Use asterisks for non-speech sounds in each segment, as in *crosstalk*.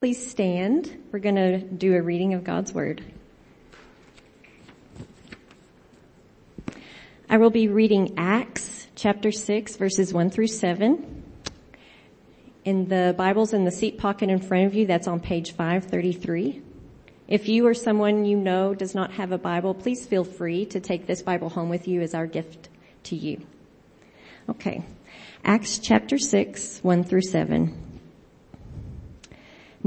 Please stand. We're going to do a reading of God's Word. I will be reading Acts chapter 6 verses 1 through 7. In the Bibles in the seat pocket in front of you, that's on page 533. If you or someone you know does not have a Bible, please feel free to take this Bible home with you as our gift to you. Okay. Acts chapter 6, 1 through 7.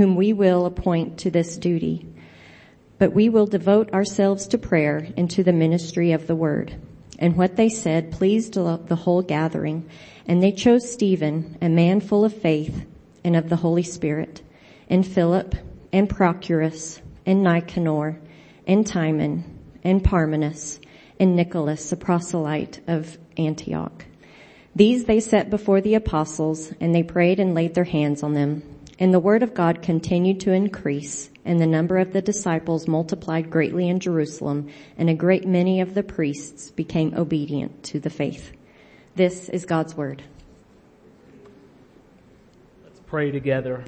whom we will appoint to this duty. But we will devote ourselves to prayer and to the ministry of the word. And what they said pleased the whole gathering. And they chose Stephen, a man full of faith and of the Holy Spirit, and Philip, and Prochorus, and Nicanor, and Timon, and Parmenas, and Nicholas, a proselyte of Antioch. These they set before the apostles, and they prayed and laid their hands on them. And the word of God continued to increase, and the number of the disciples multiplied greatly in Jerusalem, and a great many of the priests became obedient to the faith. This is God's word. Let's pray together.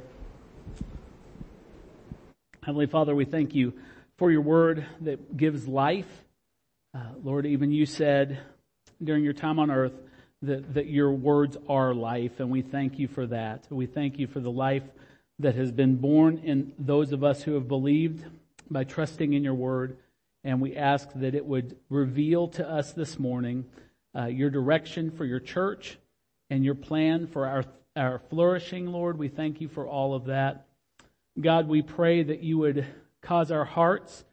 Heavenly Father, we thank you for your word that gives life. Uh, Lord, even you said during your time on earth that, that your words are life, and we thank you for that. We thank you for the life that has been born in those of us who have believed by trusting in your word. And we ask that it would reveal to us this morning uh, your direction for your church and your plan for our, our flourishing, Lord. We thank you for all of that. God, we pray that you would cause our hearts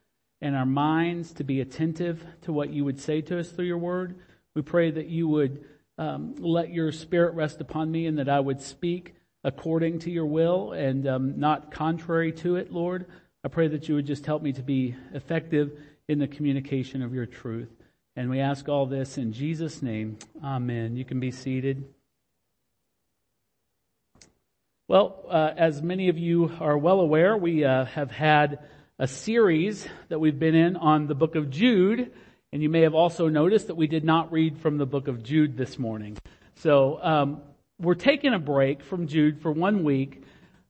and our minds to be attentive to what you would say to us through your word. We pray that you would um, let your spirit rest upon me and that I would speak according to your will and um, not contrary to it, Lord. I pray that you would just help me to be effective in the communication of your truth. And we ask all this in Jesus' name. Amen. You can be seated. Well, uh, as many of you are well aware, we uh, have had a series that we've been in on the book of Jude. And you may have also noticed that we did not read from the book of Jude this morning. So um, we're taking a break from Jude for one week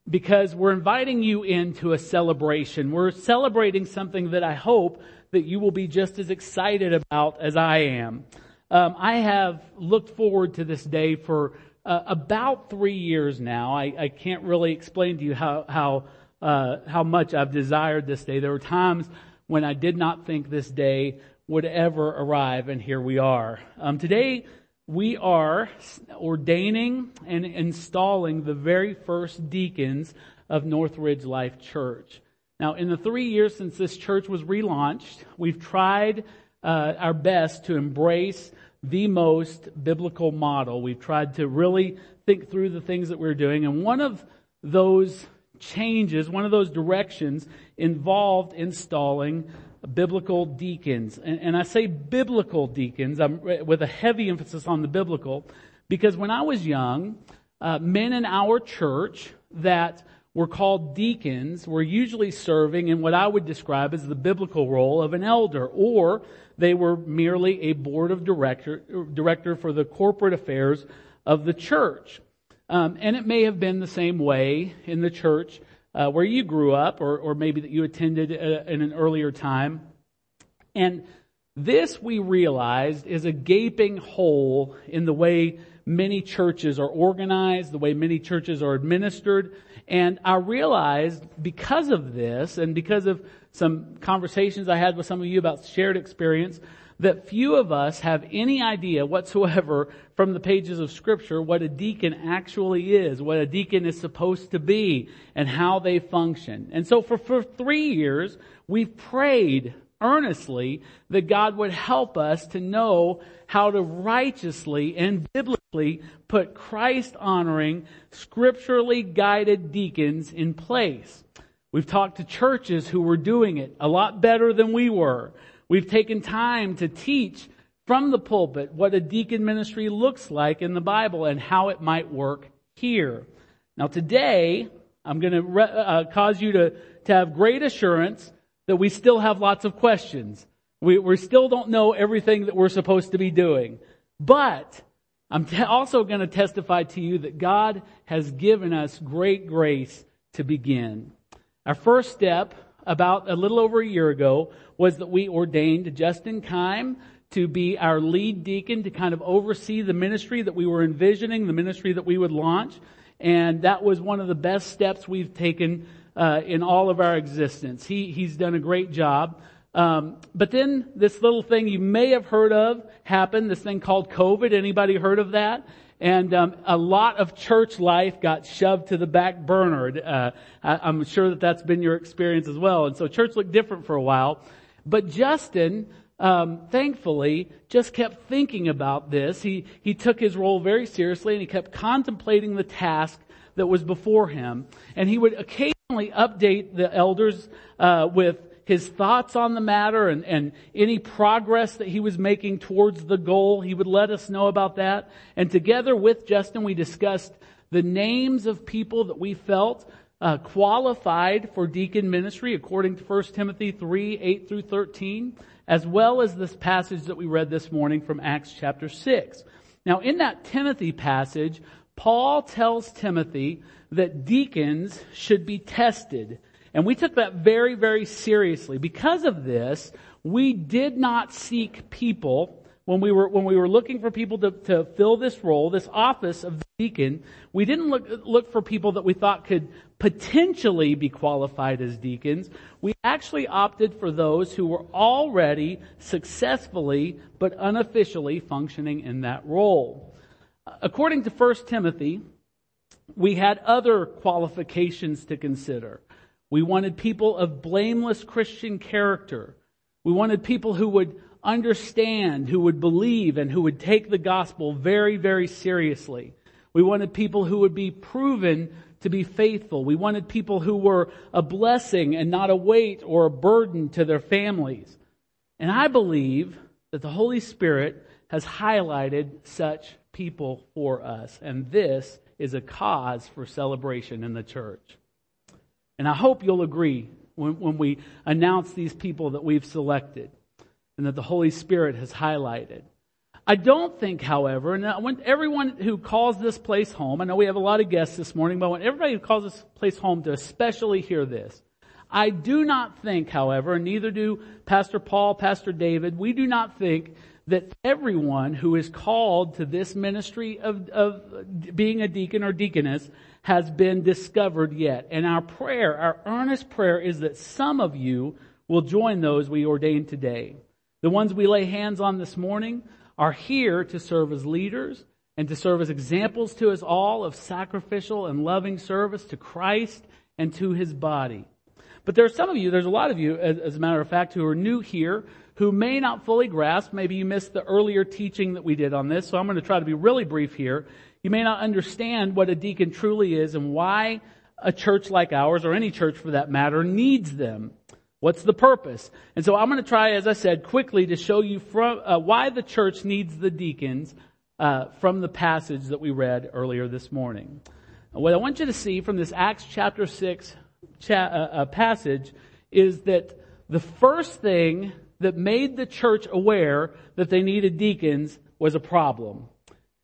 because we're inviting you into a celebration. We're celebrating something that I hope that you will be just as excited about as I am. Um, I have looked forward to this day for uh, about three years now. I, I, can't really explain to you how how uh, how much I've desired this day. There were times when I did not think this day would ever arrive, and here we are. Um, today we are ordaining and installing the very first deacons of Northridge Life Church. Now, in the three years since this church was relaunched, we've tried uh, our best to embrace the most biblical model. We've tried to really think through the things that we're doing, and one of those changes, one of those directions involved installing biblical deacons. And, and I say biblical deacons I'm, with a heavy emphasis on the biblical because when I was young, uh, men in our church that were called deacons were usually serving in what I would describe as the biblical role of an elder, or they were merely a board of director, director for the corporate affairs of the church. Um, and it may have been the same way in the church uh, where you grew up, or, or maybe that you attended uh, in an earlier time. And this we realized is a gaping hole in the way many churches are organized, the way many churches are administered. And I realized because of this and because of some conversations I had with some of you about shared experience, that few of us have any idea whatsoever from the pages of scripture what a deacon actually is, what a deacon is supposed to be, and how they function. And so for, for three years, we've prayed earnestly that God would help us to know how to righteously and biblically put Christ honoring, scripturally guided deacons in place. We've talked to churches who were doing it a lot better than we were. We've taken time to teach from the pulpit what a deacon ministry looks like in the Bible and how it might work here. Now today, I'm going to re- uh, cause you to, to have great assurance that we still have lots of questions. We, we still don't know everything that we're supposed to be doing. But I'm te- also going to testify to you that God has given us great grace to begin. Our first step about a little over a year ago was that we ordained Justin Kime to be our lead deacon to kind of oversee the ministry that we were envisioning, the ministry that we would launch. And that was one of the best steps we've taken uh, in all of our existence. He, he's done a great job. Um, but then this little thing you may have heard of happened, this thing called COVID. Anybody heard of that? And um, a lot of church life got shoved to the back burner. Uh, I, I'm sure that that's been your experience as well. And so church looked different for a while. But Justin um, thankfully, just kept thinking about this. He, he took his role very seriously and he kept contemplating the task that was before him. And he would occasionally update the elders uh, with his thoughts on the matter and, and any progress that he was making towards the goal. He would let us know about that. And together with Justin, we discussed the names of people that we felt uh, qualified for deacon ministry according to 1 Timothy 3, 8 through 13 as well as this passage that we read this morning from Acts chapter 6. Now, in that Timothy passage, Paul tells Timothy that deacons should be tested. And we took that very, very seriously. Because of this, we did not seek people when we were when we were looking for people to, to fill this role, this office of deacon, we didn't look look for people that we thought could potentially be qualified as deacons. We actually opted for those who were already successfully but unofficially functioning in that role. According to 1 Timothy, we had other qualifications to consider. We wanted people of blameless Christian character. We wanted people who would understand, who would believe, and who would take the gospel very, very seriously. We wanted people who would be proven to be faithful. We wanted people who were a blessing and not a weight or a burden to their families. And I believe that the Holy Spirit has highlighted such people for us. And this is a cause for celebration in the church. And I hope you'll agree when, when we announce these people that we've selected and that the Holy Spirit has highlighted. I don't think, however, and I want everyone who calls this place home, I know we have a lot of guests this morning, but I want everybody who calls this place home to especially hear this. I do not think, however, and neither do Pastor Paul, Pastor David, we do not think that everyone who is called to this ministry of, of being a deacon or deaconess has been discovered yet. And our prayer, our earnest prayer is that some of you will join those we ordain today. The ones we lay hands on this morning are here to serve as leaders and to serve as examples to us all of sacrificial and loving service to Christ and to his body. But there are some of you, there's a lot of you, as, as, a matter of fact, who are new here, who may not fully grasp. Maybe you missed the earlier teaching that we did on this, so I'm going to try to be really brief here. You may not understand what a deacon truly is and why a church like ours, or any church for that matter, needs them. What's the purpose? And so I'm going to try, as I said, quickly to show you from, uh, why the church needs the deacons uh, from the passage that we read earlier this morning. What I want you to see from this Acts chapter 6 cha- uh, uh, passage is that the first thing that made the church aware that they needed deacons was a problem.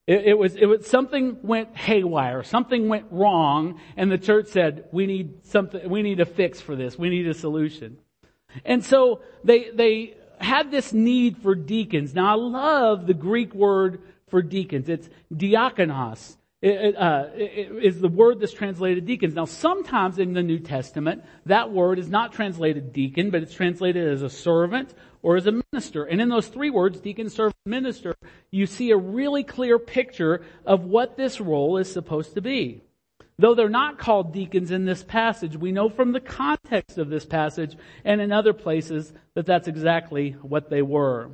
It, it, was, it was, something went haywire, something went wrong, and the church said, we need something, we need a fix for this, we need a solution. And so they, they had this need for deacons. Now I love the Greek word for deacons. It's diakonos. Uh, is the word that's translated deacons. Now sometimes in the New Testament, that word is not translated deacon, but it's translated as a servant or as a minister. And in those three words, deacon, servant, minister, you see a really clear picture of what this role is supposed to be. Though they're not called deacons in this passage, we know from the context of this passage and in other places that that's exactly what they were.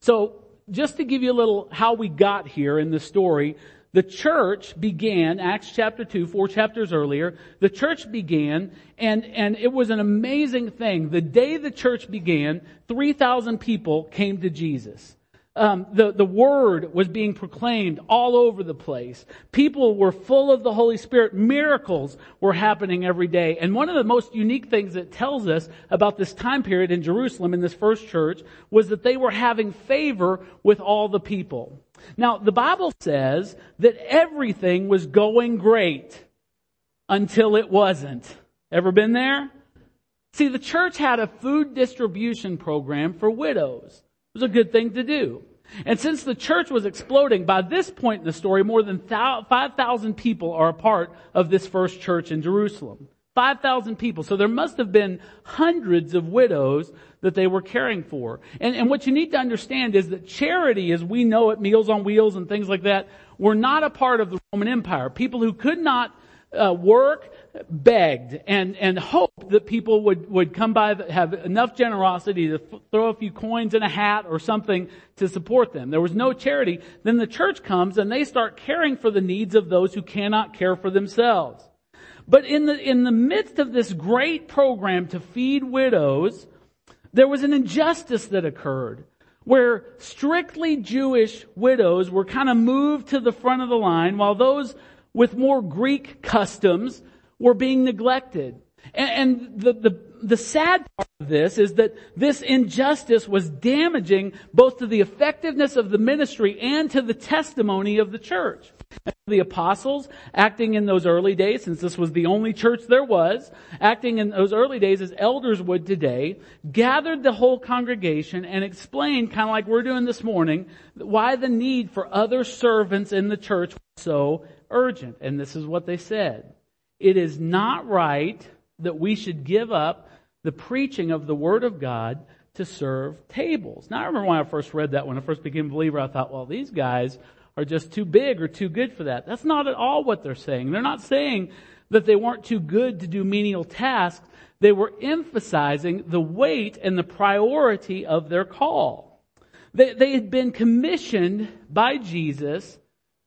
So, just to give you a little how we got here in the story, the church began, Acts chapter 2, four chapters earlier, the church began, and, and it was an amazing thing. The day the church began, 3,000 people came to Jesus. Um, the, the word was being proclaimed all over the place. People were full of the Holy Spirit. Miracles were happening every day. And one of the most unique things that tells us about this time period in Jerusalem in this first church was that they were having favor with all the people. Now, the Bible says that everything was going great until it wasn't. Ever been there? See, the church had a food distribution program for widows. It was a good thing to do. And since the church was exploding, by this point in the story, more than 5,000 people are a part of this first church in Jerusalem. 5,000 people. So there must have been hundreds of widows that they were caring for. And, and what you need to understand is that charity, as we know it, Meals on Wheels and things like that, were not a part of the Roman Empire. People who could not uh, work begged and, and hoped that people would, would come by, have enough generosity to f- throw a few coins in a hat or something to support them. There was no charity. Then the church comes and they start caring for the needs of those who cannot care for themselves. But in the, in the midst of this great program to feed widows, there was an injustice that occurred where strictly Jewish widows were kind of moved to the front of the line while those with more Greek customs were being neglected. And, and the, the, the sad part of this is that this injustice was damaging both to the effectiveness of the ministry and to the testimony of the church. The apostles, acting in those early days, since this was the only church there was, acting in those early days as elders would today, gathered the whole congregation and explained, kind of like we're doing this morning, why the need for other servants in the church was so urgent. And this is what they said. It is not right that we should give up the preaching of the Word of God to serve tables. Now I remember when I first read that, when I first became a believer, I thought, well, these guys are just too big or too good for that. That's not at all what they're saying. They're not saying that they weren't too good to do menial tasks. They were emphasizing the weight and the priority of their call. They, they had been commissioned by Jesus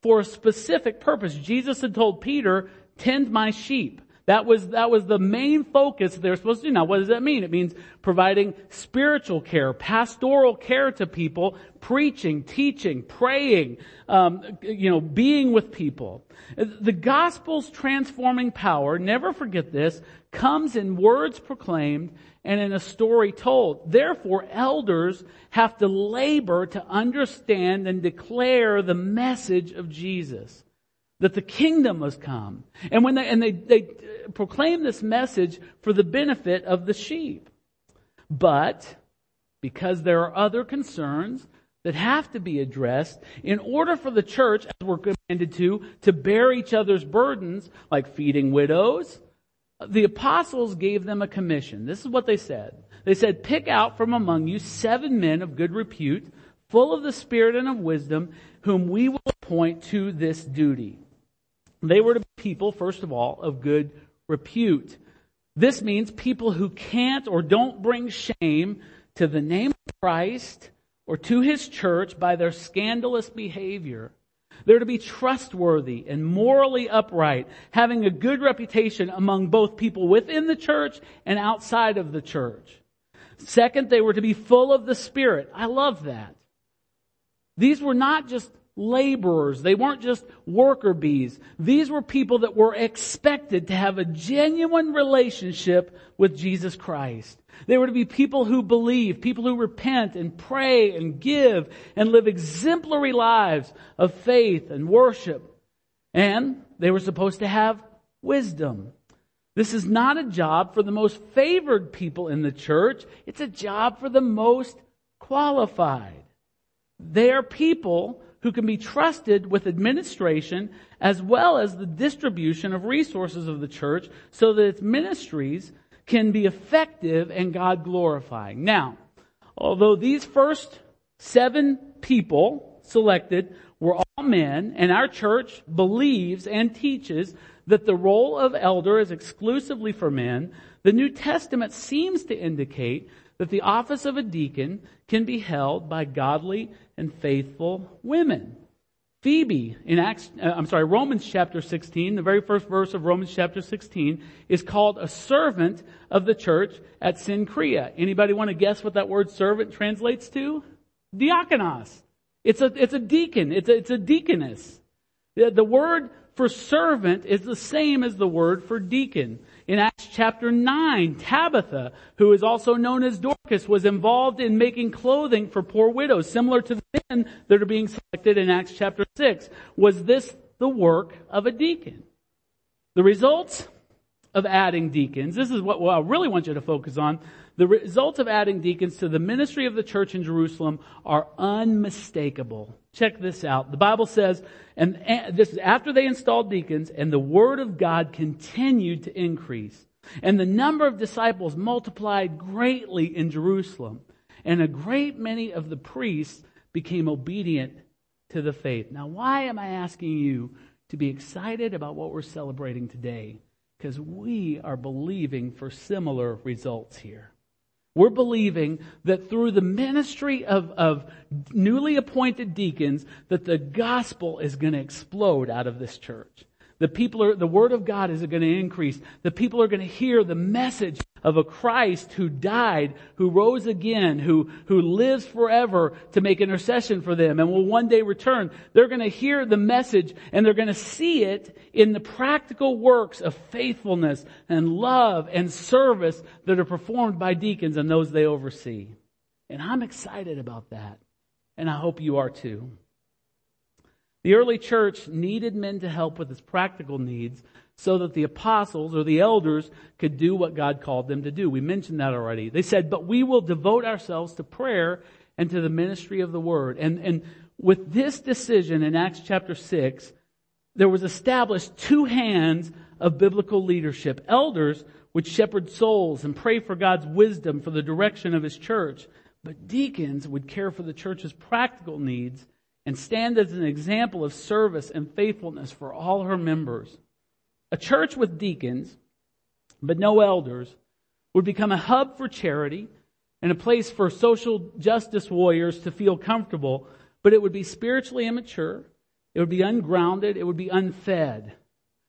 for a specific purpose. Jesus had told Peter, tend my sheep. That was, that was the main focus they're supposed to do. Now, what does that mean? It means providing spiritual care, pastoral care to people, preaching, teaching, praying, um, you know, being with people. The gospel's transforming power, never forget this, comes in words proclaimed and in a story told. Therefore, elders have to labor to understand and declare the message of Jesus that the kingdom has come. And when they, and they, they proclaim this message for the benefit of the sheep. But, because there are other concerns that have to be addressed in order for the church, as we're commanded to, to bear each other's burdens, like feeding widows, the apostles gave them a commission. This is what they said. They said, pick out from among you seven men of good repute, full of the spirit and of wisdom, whom we will appoint to this duty. They were to be people, first of all, of good repute. This means people who can't or don't bring shame to the name of Christ or to his church by their scandalous behavior. They're to be trustworthy and morally upright, having a good reputation among both people within the church and outside of the church. Second, they were to be full of the Spirit. I love that. These were not just laborers. They weren't just worker bees. These were people that were expected to have a genuine relationship with Jesus Christ. They were to be people who believe, people who repent and pray and give and live exemplary lives of faith and worship. And they were supposed to have wisdom. This is not a job for the most favored people in the church. It's a job for the most qualified. They are people who can be trusted with administration as well as the distribution of resources of the church so that its ministries can be effective and God glorifying. Now, although these first seven people selected were all men, and our church believes and teaches that the role of elder is exclusively for men, the New Testament seems to indicate that the office of a deacon can be held by godly and faithful women. Phoebe in Acts, uh, I'm sorry, Romans chapter 16, the very first verse of Romans chapter 16 is called a servant of the church at Cenchrea. Anybody want to guess what that word servant translates to? Diakonos. It's a, it's a deacon. It's a, it's a deaconess. The, the word for servant is the same as the word for deacon. In Acts chapter 9, Tabitha, who is also known as Dorcas, was involved in making clothing for poor widows, similar to the men that are being selected in Acts chapter 6. Was this the work of a deacon? The results of adding deacons, this is what I really want you to focus on. The results of adding deacons to the ministry of the church in Jerusalem are unmistakable. Check this out. The Bible says, and this is after they installed deacons, and the word of God continued to increase. And the number of disciples multiplied greatly in Jerusalem. And a great many of the priests became obedient to the faith. Now, why am I asking you to be excited about what we're celebrating today? Because we are believing for similar results here. We're believing that through the ministry of, of newly appointed deacons, that the gospel is going to explode out of this church. The people are, the word of God is going to increase. The people are going to hear the message of a Christ who died, who rose again, who, who lives forever to make intercession for them and will one day return. They're going to hear the message and they're going to see it in the practical works of faithfulness and love and service that are performed by deacons and those they oversee. And I'm excited about that. And I hope you are too. The early church needed men to help with its practical needs so that the apostles or the elders could do what God called them to do. We mentioned that already. They said, but we will devote ourselves to prayer and to the ministry of the word. And, and with this decision in Acts chapter 6, there was established two hands of biblical leadership. Elders would shepherd souls and pray for God's wisdom for the direction of his church. But deacons would care for the church's practical needs and stand as an example of service and faithfulness for all her members. A church with deacons, but no elders, would become a hub for charity and a place for social justice warriors to feel comfortable, but it would be spiritually immature, it would be ungrounded, it would be unfed.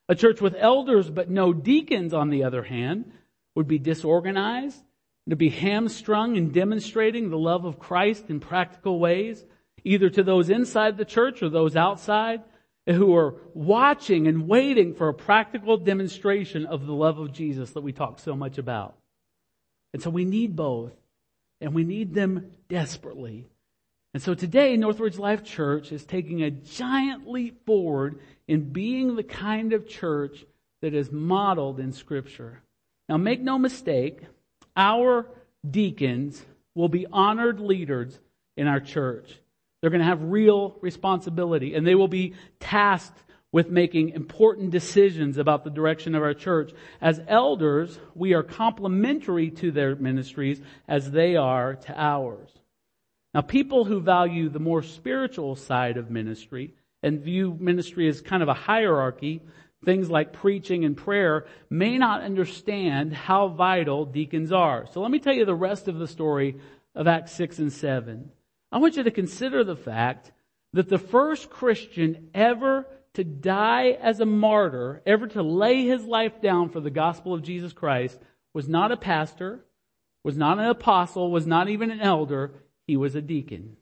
A church with elders but no deacons, on the other hand, would be disorganized, to be hamstrung in demonstrating the love of Christ in practical ways, either to those inside the church or those outside who are watching and waiting for a practical demonstration of the love of Jesus that we talk so much about. And so we need both, and we need them desperately. And so today, Northridge Life Church is taking a giant leap forward in being the kind of church that is modeled in Scripture. Now, make no mistake, our deacons will be honored leaders in our church. They're going to have real responsibility and they will be tasked with making important decisions about the direction of our church. As elders, we are complementary to their ministries as they are to ours. Now, people who value the more spiritual side of ministry and view ministry as kind of a hierarchy, things like preaching and prayer, may not understand how vital deacons are. So let me tell you the rest of the story of Acts 6 and 7. I want you to consider the fact that the first Christian ever to die as a martyr, ever to lay his life down for the gospel of Jesus Christ, was not a pastor, was not an apostle, was not even an elder, he was a deacon.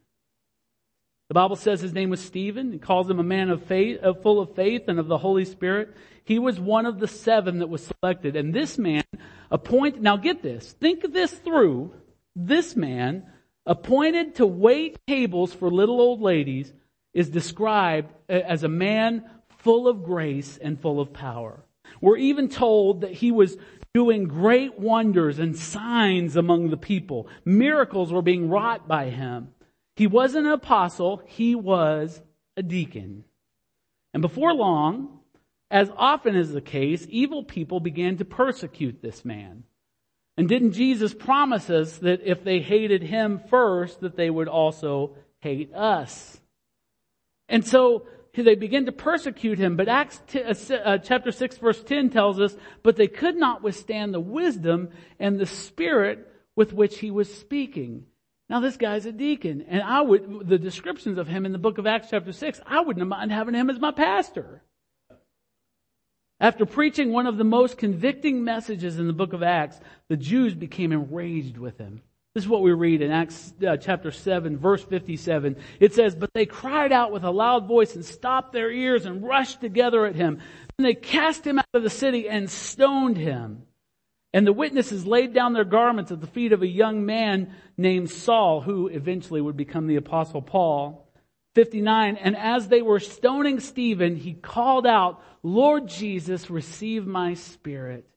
The Bible says his name was Stephen. It calls him a man of faith, full of faith and of the Holy Spirit. He was one of the seven that was selected. And this man appointed, now get this, think this through. This man appointed to wait tables for little old ladies is described as a man full of grace and full of power. We're even told that he was doing great wonders and signs among the people. Miracles were being wrought by him. He wasn't an apostle, he was a deacon. And before long, as often is the case, evil people began to persecute this man. And didn't Jesus promise us that if they hated him first, that they would also hate us? And so they begin to persecute him. But Acts t- uh, uh chapter 6 verse 10 tells us, but they could not withstand the wisdom and the spirit with which he was speaking. Now this guy's a deacon, and I would, the descriptions of him in the book of Acts chapter 6, I wouldn't mind having him as my pastor. After preaching one of the most convicting messages in the book of Acts, the Jews became enraged with him. This is what we read in Acts uh, chapter 7, verse 57. It says, But they cried out with a loud voice and stopped their ears and rushed together at him. And they cast him out of the city and stoned him. And the witnesses laid down their garments at the feet of a young man named Saul, who eventually would become the apostle Paul. 59, and as they were stoning Stephen, he called out, Lord Jesus, receive my spirit.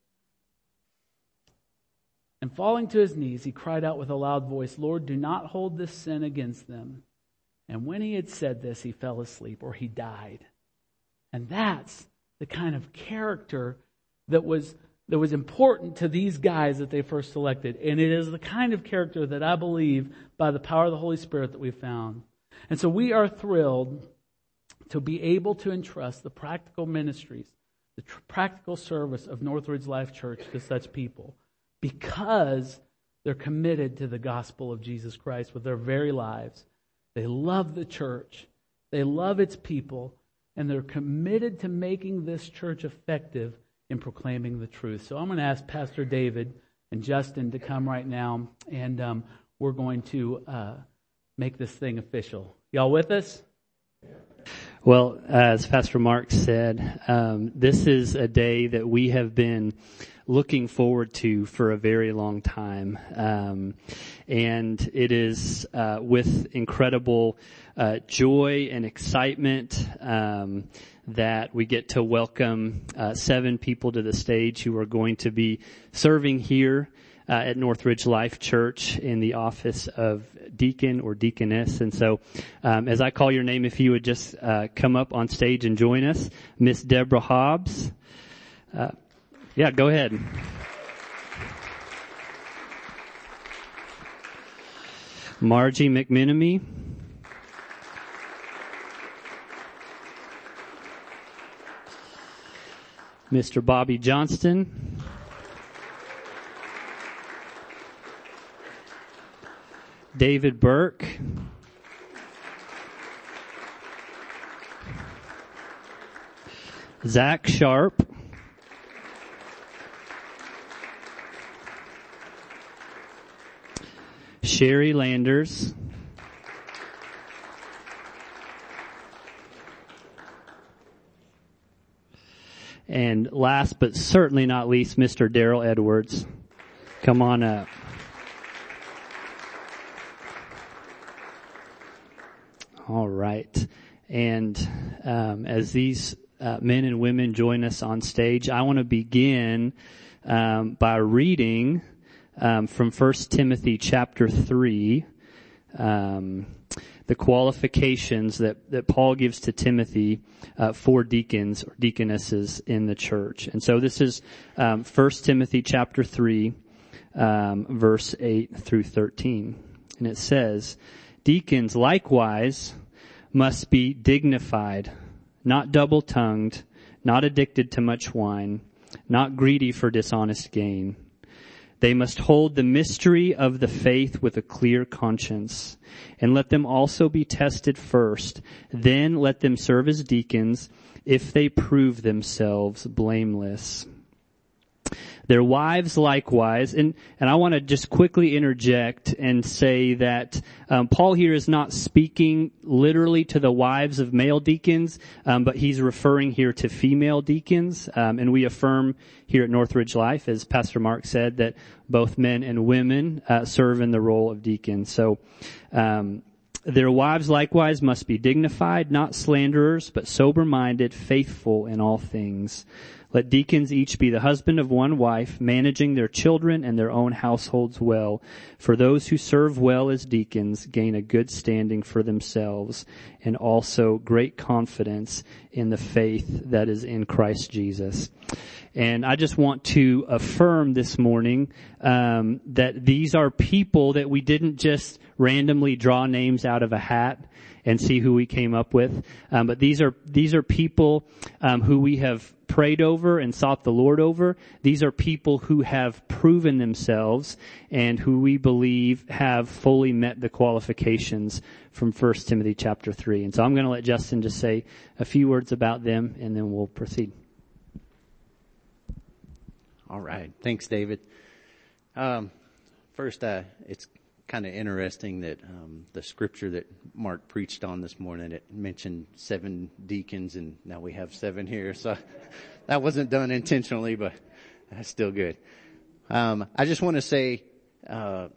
And falling to his knees, he cried out with a loud voice, Lord, do not hold this sin against them. And when he had said this, he fell asleep or he died. And that's the kind of character that was that was important to these guys that they first selected. And it is the kind of character that I believe by the power of the Holy Spirit that we found. And so we are thrilled to be able to entrust the practical ministries, the tr- practical service of Northridge Life Church to such people because they're committed to the gospel of Jesus Christ with their very lives. They love the church. They love its people and they're committed to making this church effective in proclaiming the truth. So I'm going to ask Pastor David and Justin to come right now, and um, we're going to uh, make this thing official. Y'all with us? Well, as Pastor Mark said, um, this is a day that we have been looking forward to for a very long time. Um, and it is uh, with incredible uh, joy and excitement um, that we get to welcome uh, seven people to the stage who are going to be serving here uh, at Northridge Life Church in the office of deacon or deaconess. And so, um, as I call your name, if you would just uh, come up on stage and join us, Miss Deborah Hobbs. Uh, yeah, go ahead. Margie McMenemy. Mr. Bobby Johnston. David Burke. Zach Sharp. Sherry Landers. And last but certainly not least, Mr. Daryl Edwards. Come on up. All right. And um, as these uh, men and women join us on stage, I want to begin um, by reading um, from 1 Timothy chapter 3, um, the qualifications that, that Paul gives to Timothy uh, for deacons or deaconesses in the church. And so this is um, 1 Timothy chapter 3, um, verse 8 through 13. And it says, Deacons likewise must be dignified, not double-tongued, not addicted to much wine, not greedy for dishonest gain they must hold the mystery of the faith with a clear conscience. And let them also be tested first. Then let them serve as deacons if they prove themselves blameless. Their wives likewise, and, and I want to just quickly interject and say that um, Paul here is not speaking literally to the wives of male deacons, um, but he's referring here to female deacons, um, and we affirm here at Northridge Life, as Pastor Mark said, that both men and women uh, serve in the role of deacons. So. Um, their wives likewise must be dignified, not slanderers, but sober-minded, faithful in all things. Let deacons each be the husband of one wife, managing their children and their own households well. For those who serve well as deacons gain a good standing for themselves and also great confidence in the faith that is in Christ Jesus. And I just want to affirm this morning um, that these are people that we didn't just randomly draw names out of a hat and see who we came up with. Um, but these are these are people um, who we have prayed over and sought the Lord over. These are people who have proven themselves and who we believe have fully met the qualifications from 1 Timothy chapter 3. And so I'm going to let Justin just say a few words about them and then we'll proceed. All right. Thanks, David. Um, first, uh, it's kind of interesting that um, the scripture that Mark preached on this morning it mentioned seven deacons, and now we have seven here. So *laughs* that wasn't done intentionally, but that's still good. Um, I just want to say uh,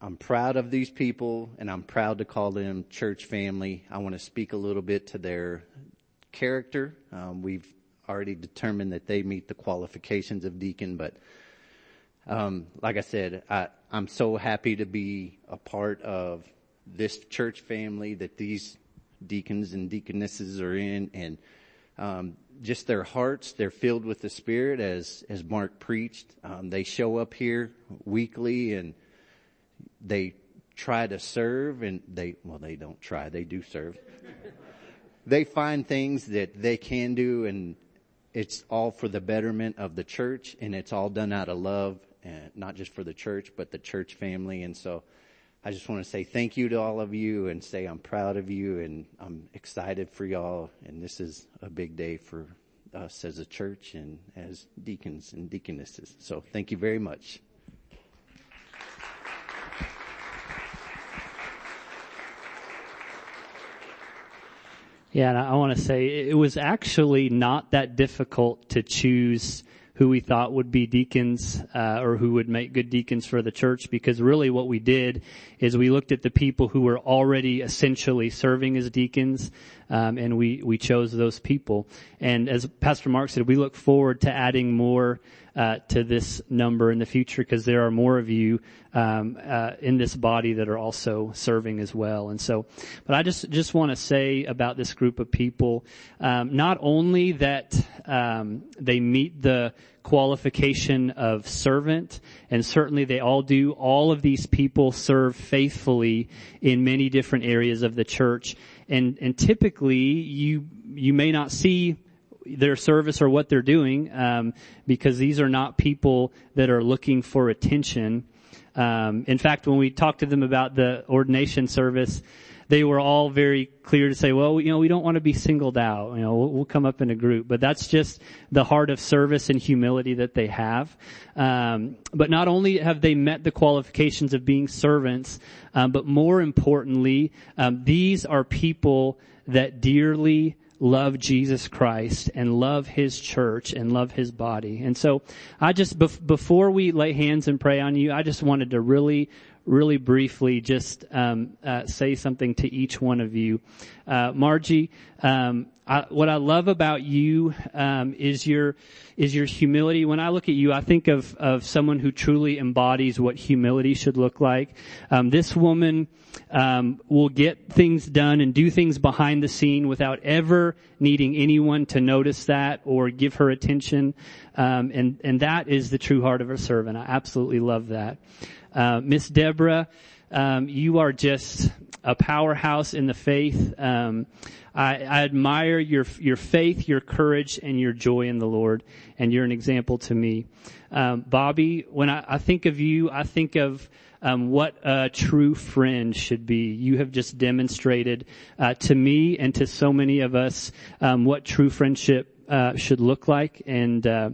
I'm proud of these people, and I'm proud to call them church family. I want to speak a little bit to their character. Um, we've already determined that they meet the qualifications of deacon, but um, like I said, I, I'm so happy to be a part of this church family that these deacons and deaconesses are in, and um, just their hearts, they're filled with the Spirit, as as Mark preached. Um, they show up here weekly, and they try to serve, and they well, they don't try, they do serve. *laughs* they find things that they can do, and it's all for the betterment of the church, and it's all done out of love and not just for the church, but the church family. And so I just want to say thank you to all of you and say I'm proud of you and I'm excited for y'all. And this is a big day for us as a church and as deacons and deaconesses. So thank you very much. Yeah, and I want to say it was actually not that difficult to choose who we thought would be deacons uh, or who would make good deacons for the church because really what we did is we looked at the people who were already essentially serving as deacons um, and we we chose those people and as pastor mark said we look forward to adding more uh, to this number in the future because there are more of you um, uh, in this body that are also serving as well. And so, but I just just want to say about this group of people, um, not only that um, they meet the qualification of servant, and certainly they all do. All of these people serve faithfully in many different areas of the church, and and typically you you may not see their service or what they're doing, um, because these are not people that are looking for attention. Um, in fact, when we talked to them about the ordination service, they were all very clear to say, well, you know, we don't want to be singled out. You know, we'll, we'll come up in a group, but that's just the heart of service and humility that they have. Um, but not only have they met the qualifications of being servants, um, but more importantly, um, these are people that dearly love Jesus Christ and love His church and love His body. And so I just, before we lay hands and pray on you, I just wanted to really, really briefly just um, uh, say something to each one of you. Uh, Margie, um, I, what I love about you um, is your is your humility. When I look at you, I think of of someone who truly embodies what humility should look like. Um, this woman um, will get things done and do things behind the scene without ever needing anyone to notice that or give her attention, um, and and that is the true heart of a servant. I absolutely love that. Uh, Miss Deborah, um, you are just a powerhouse in the faith. Um, I, I, admire your your faith, your courage, and your joy in the Lord, and you're an example to me. Um, Bobby, when I, I, think of you, I think of um, what a true friend should be. You have just demonstrated uh, to me and to so many of us um, what true friendship uh, should look like, and uh,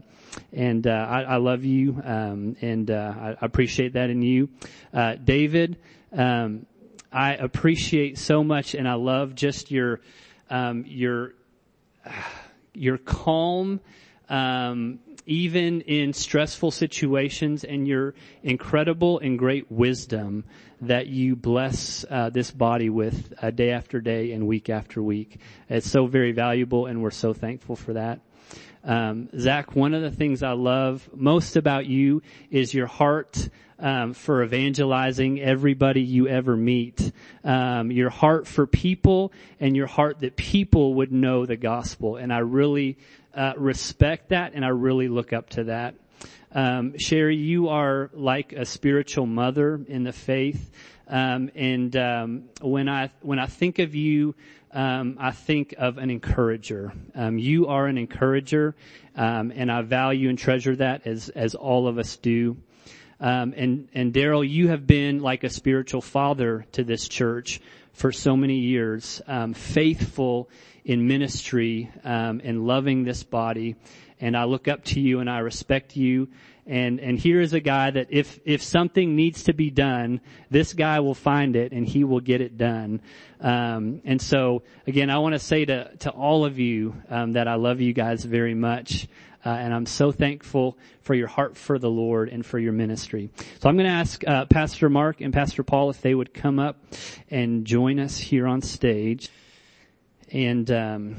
and uh, I, I, love you, um, and uh, I appreciate that in you, uh, David. Um, I appreciate so much, and I love just your um, your *sighs* your calm, um, even in stressful situations, and your incredible and great wisdom that you bless uh, this body with uh, day after day and week after week. It's so very valuable, and we're so thankful for that. Um, Zach, one of the things I love most about you is your heart um, for evangelizing everybody you ever meet. Um, your heart for people and your heart that people would know the gospel. And I really uh, respect that, and I really look up to that. Um, Sherry, you are like a spiritual mother in the faith. Um, and um, when I when I think of you, um, I think of an encourager. Um, you are an encourager, um, and I value and treasure that as as all of us do. Um, and and Daryl, you have been like a spiritual father to this church for so many years, faithful in ministry and loving this body. And I look up to you and I respect you and, and here is a guy that if, if something needs to be done, this guy will find it and he will get it done. Um, and so again, I want to say to, to all of you, um, that I love you guys very much. Uh, and I'm so thankful for your heart for the Lord and for your ministry. So I'm going to ask uh, Pastor Mark and Pastor Paul if they would come up and join us here on stage. And um,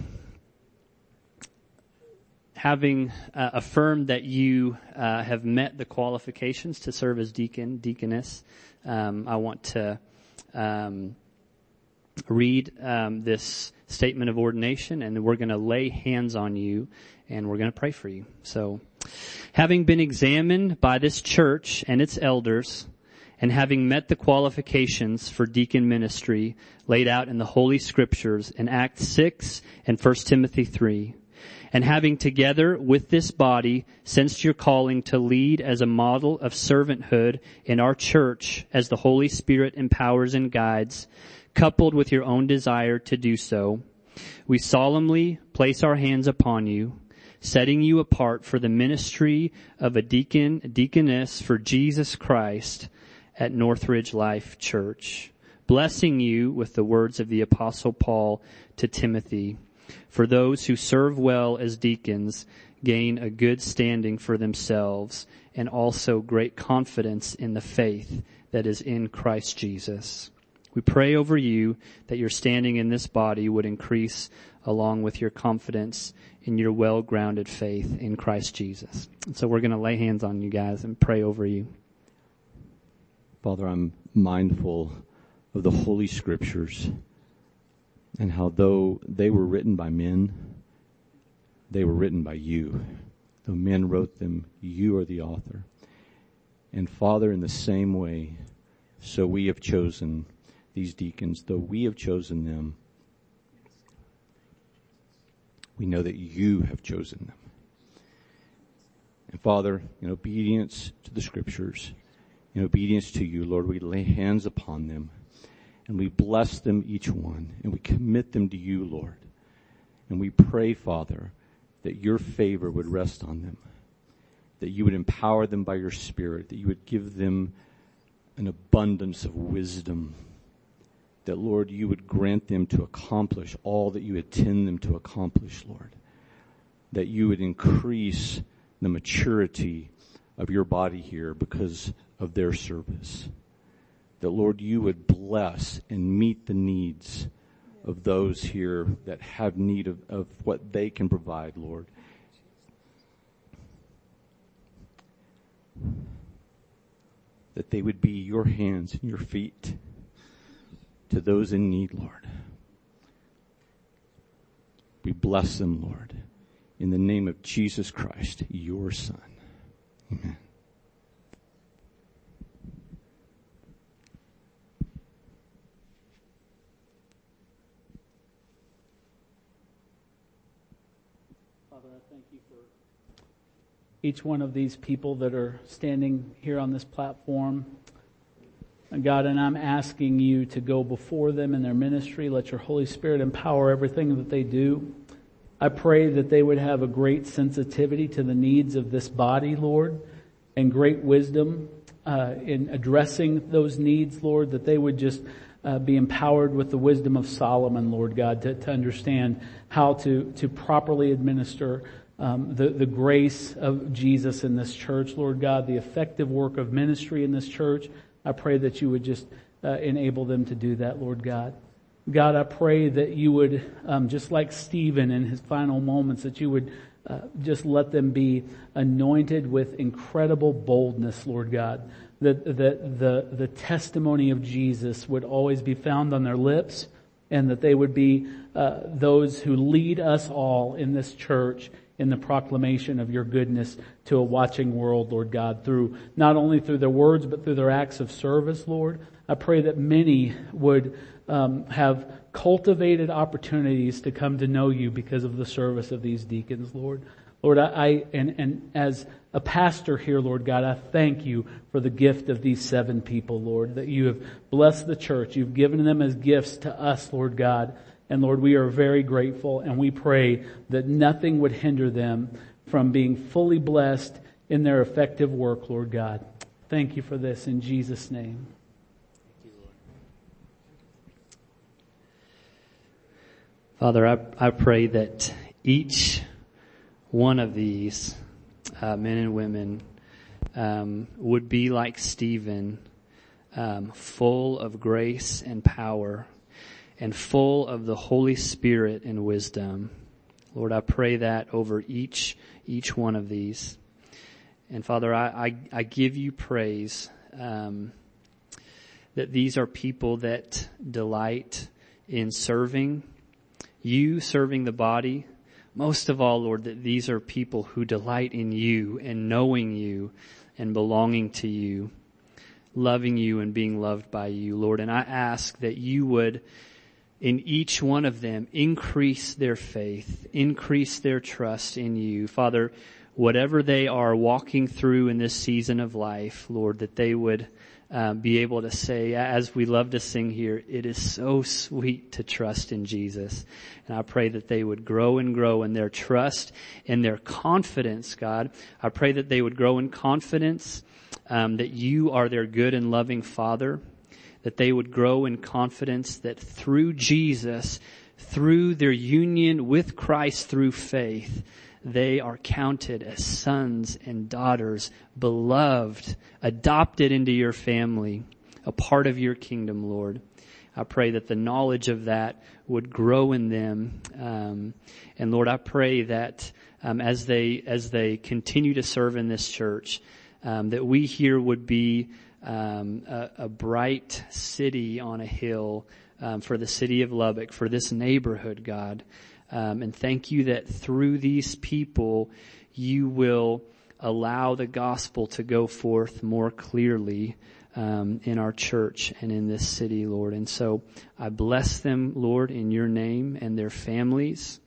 having uh, affirmed that you uh, have met the qualifications to serve as deacon, deaconess, um, I want to um, read um, this statement of ordination, and we're going to lay hands on you, and we're going to pray for you. So, having been examined by this church and its elders, and having met the qualifications for deacon ministry laid out in the Holy Scriptures in Acts 6 and 1 Timothy 3, and having together with this body sensed your calling to lead as a model of servanthood in our church as the Holy Spirit empowers and guides, coupled with your own desire to do so, we solemnly place our hands upon you, setting you apart for the ministry of a deacon, a deaconess for Jesus Christ at Northridge Life Church, blessing you with the words of the apostle Paul to Timothy. For those who serve well as deacons gain a good standing for themselves and also great confidence in the faith that is in Christ Jesus. We pray over you that your standing in this body would increase along with your confidence in your well-grounded faith in Christ Jesus. And so we're going to lay hands on you guys and pray over you. Father, I'm mindful of the Holy Scriptures and how though they were written by men, they were written by you. Though men wrote them, you are the author. And Father, in the same way, so we have chosen these deacons, though we have chosen them, we know that you have chosen them. And Father, in obedience to the scriptures, in obedience to you, Lord, we lay hands upon them and we bless them each one and we commit them to you, Lord. And we pray, Father, that your favor would rest on them, that you would empower them by your Spirit, that you would give them an abundance of wisdom, that, Lord, you would grant them to accomplish all that you intend them to accomplish, Lord, that you would increase the maturity of your body here because of their service that Lord, you would bless and meet the needs of those here that have need of, of what they can provide, Lord. That they would be your hands and your feet to those in need, Lord. We bless them, Lord, in the name of Jesus Christ, your Son. Amen. Each one of these people that are standing here on this platform. God, and I'm asking you to go before them in their ministry. Let your Holy Spirit empower everything that they do. I pray that they would have a great sensitivity to the needs of this body, Lord, and great wisdom uh, in addressing those needs, Lord, that they would just uh, be empowered with the wisdom of Solomon, Lord God, to, to understand how to, to properly administer um, the, the grace of Jesus in this church, Lord God, the effective work of ministry in this church. I pray that you would just uh, enable them to do that, Lord God. God, I pray that you would, um, just like Stephen in his final moments, that you would uh, just let them be anointed with incredible boldness, Lord God. That, that the, the testimony of Jesus would always be found on their lips and that they would be uh, those who lead us all in this church in the proclamation of your goodness to a watching world, Lord God, through not only through their words, but through their acts of service, Lord. I pray that many would um, have cultivated opportunities to come to know you because of the service of these deacons, Lord. Lord, I, I and, and as a pastor here, Lord God, I thank you for the gift of these seven people, Lord, that you have blessed the church. You've given them as gifts to us, Lord God. And Lord, we are very grateful and we pray that nothing would hinder them from being fully blessed in their effective work, Lord God. Thank you for this in Jesus' name. Father, I, I pray that each one of these uh, men and women um, would be like Stephen, um, full of grace and power, and full of the Holy Spirit and wisdom. Lord, I pray that over each each one of these. And Father, I, I, I give you praise um, that these are people that delight in serving you, serving the body. Most of all, Lord, that these are people who delight in you and knowing you and belonging to you, loving you and being loved by you, Lord. And I ask that you would in each one of them increase their faith, increase their trust in you. Father, whatever they are walking through in this season of life, Lord, that they would uh, be able to say, as we love to sing here, it is so sweet to trust in Jesus. And I pray that they would grow and grow in their trust and their confidence, God. I pray that they would grow in confidence um, that you are their good and loving Father that they would grow in confidence that through Jesus, through their union with Christ through faith, they are counted as sons and daughters, beloved, adopted into your family, a part of your kingdom, Lord. I pray that the knowledge of that would grow in them. Um, and Lord, I pray that um, as they as they continue to serve in this church, um, that we here would be um, a, a, bright city on a hill um, for the city of Lubbock, for this neighborhood, God. Um, and thank you that through these people, you will allow the gospel to go forth more clearly um, in our church and in this city, Lord. And so I bless them, Lord, in your name and their families.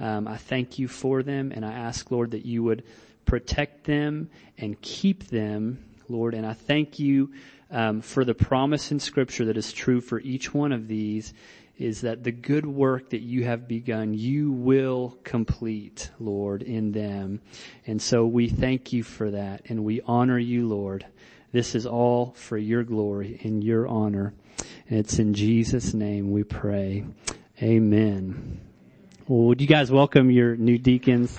Um, I thank you for them, and I ask, Lord, that you would protect them and keep them Lord. And I thank you um, for the promise in Scripture that is true for each one of these is that the good work that you have begun, you will complete, Lord, in them. And so we thank you for that and we honor you, Lord. This is all for your glory and your honor. And it's in Jesus' name we pray. Amen. Well, would you guys welcome your new deacons?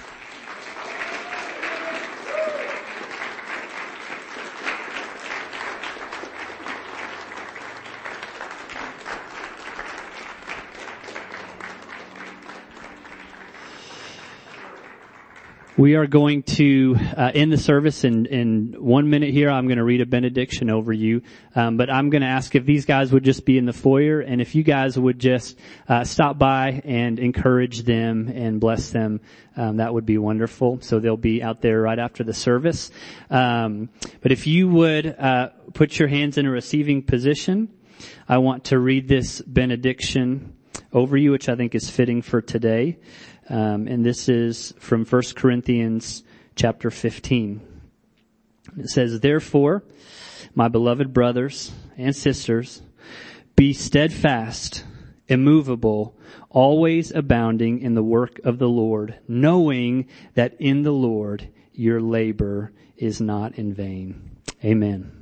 We are going to uh, end the service in, in one minute here. I'm going to read a benediction over you, um, but I'm going to ask if these guys would just be in the foyer, and if you guys would just uh, stop by and encourage them and bless them, um, that would be wonderful. So they'll be out there right after the service. Um, but if you would uh, put your hands in a receiving position, I want to read this benediction over you, which I think is fitting for today. Um, and this is from 1 Corinthians chapter 15. It says, Therefore, my beloved brothers and sisters, be steadfast, immovable, always abounding in the work of the Lord, knowing that in the Lord your labor is not in vain. Amen.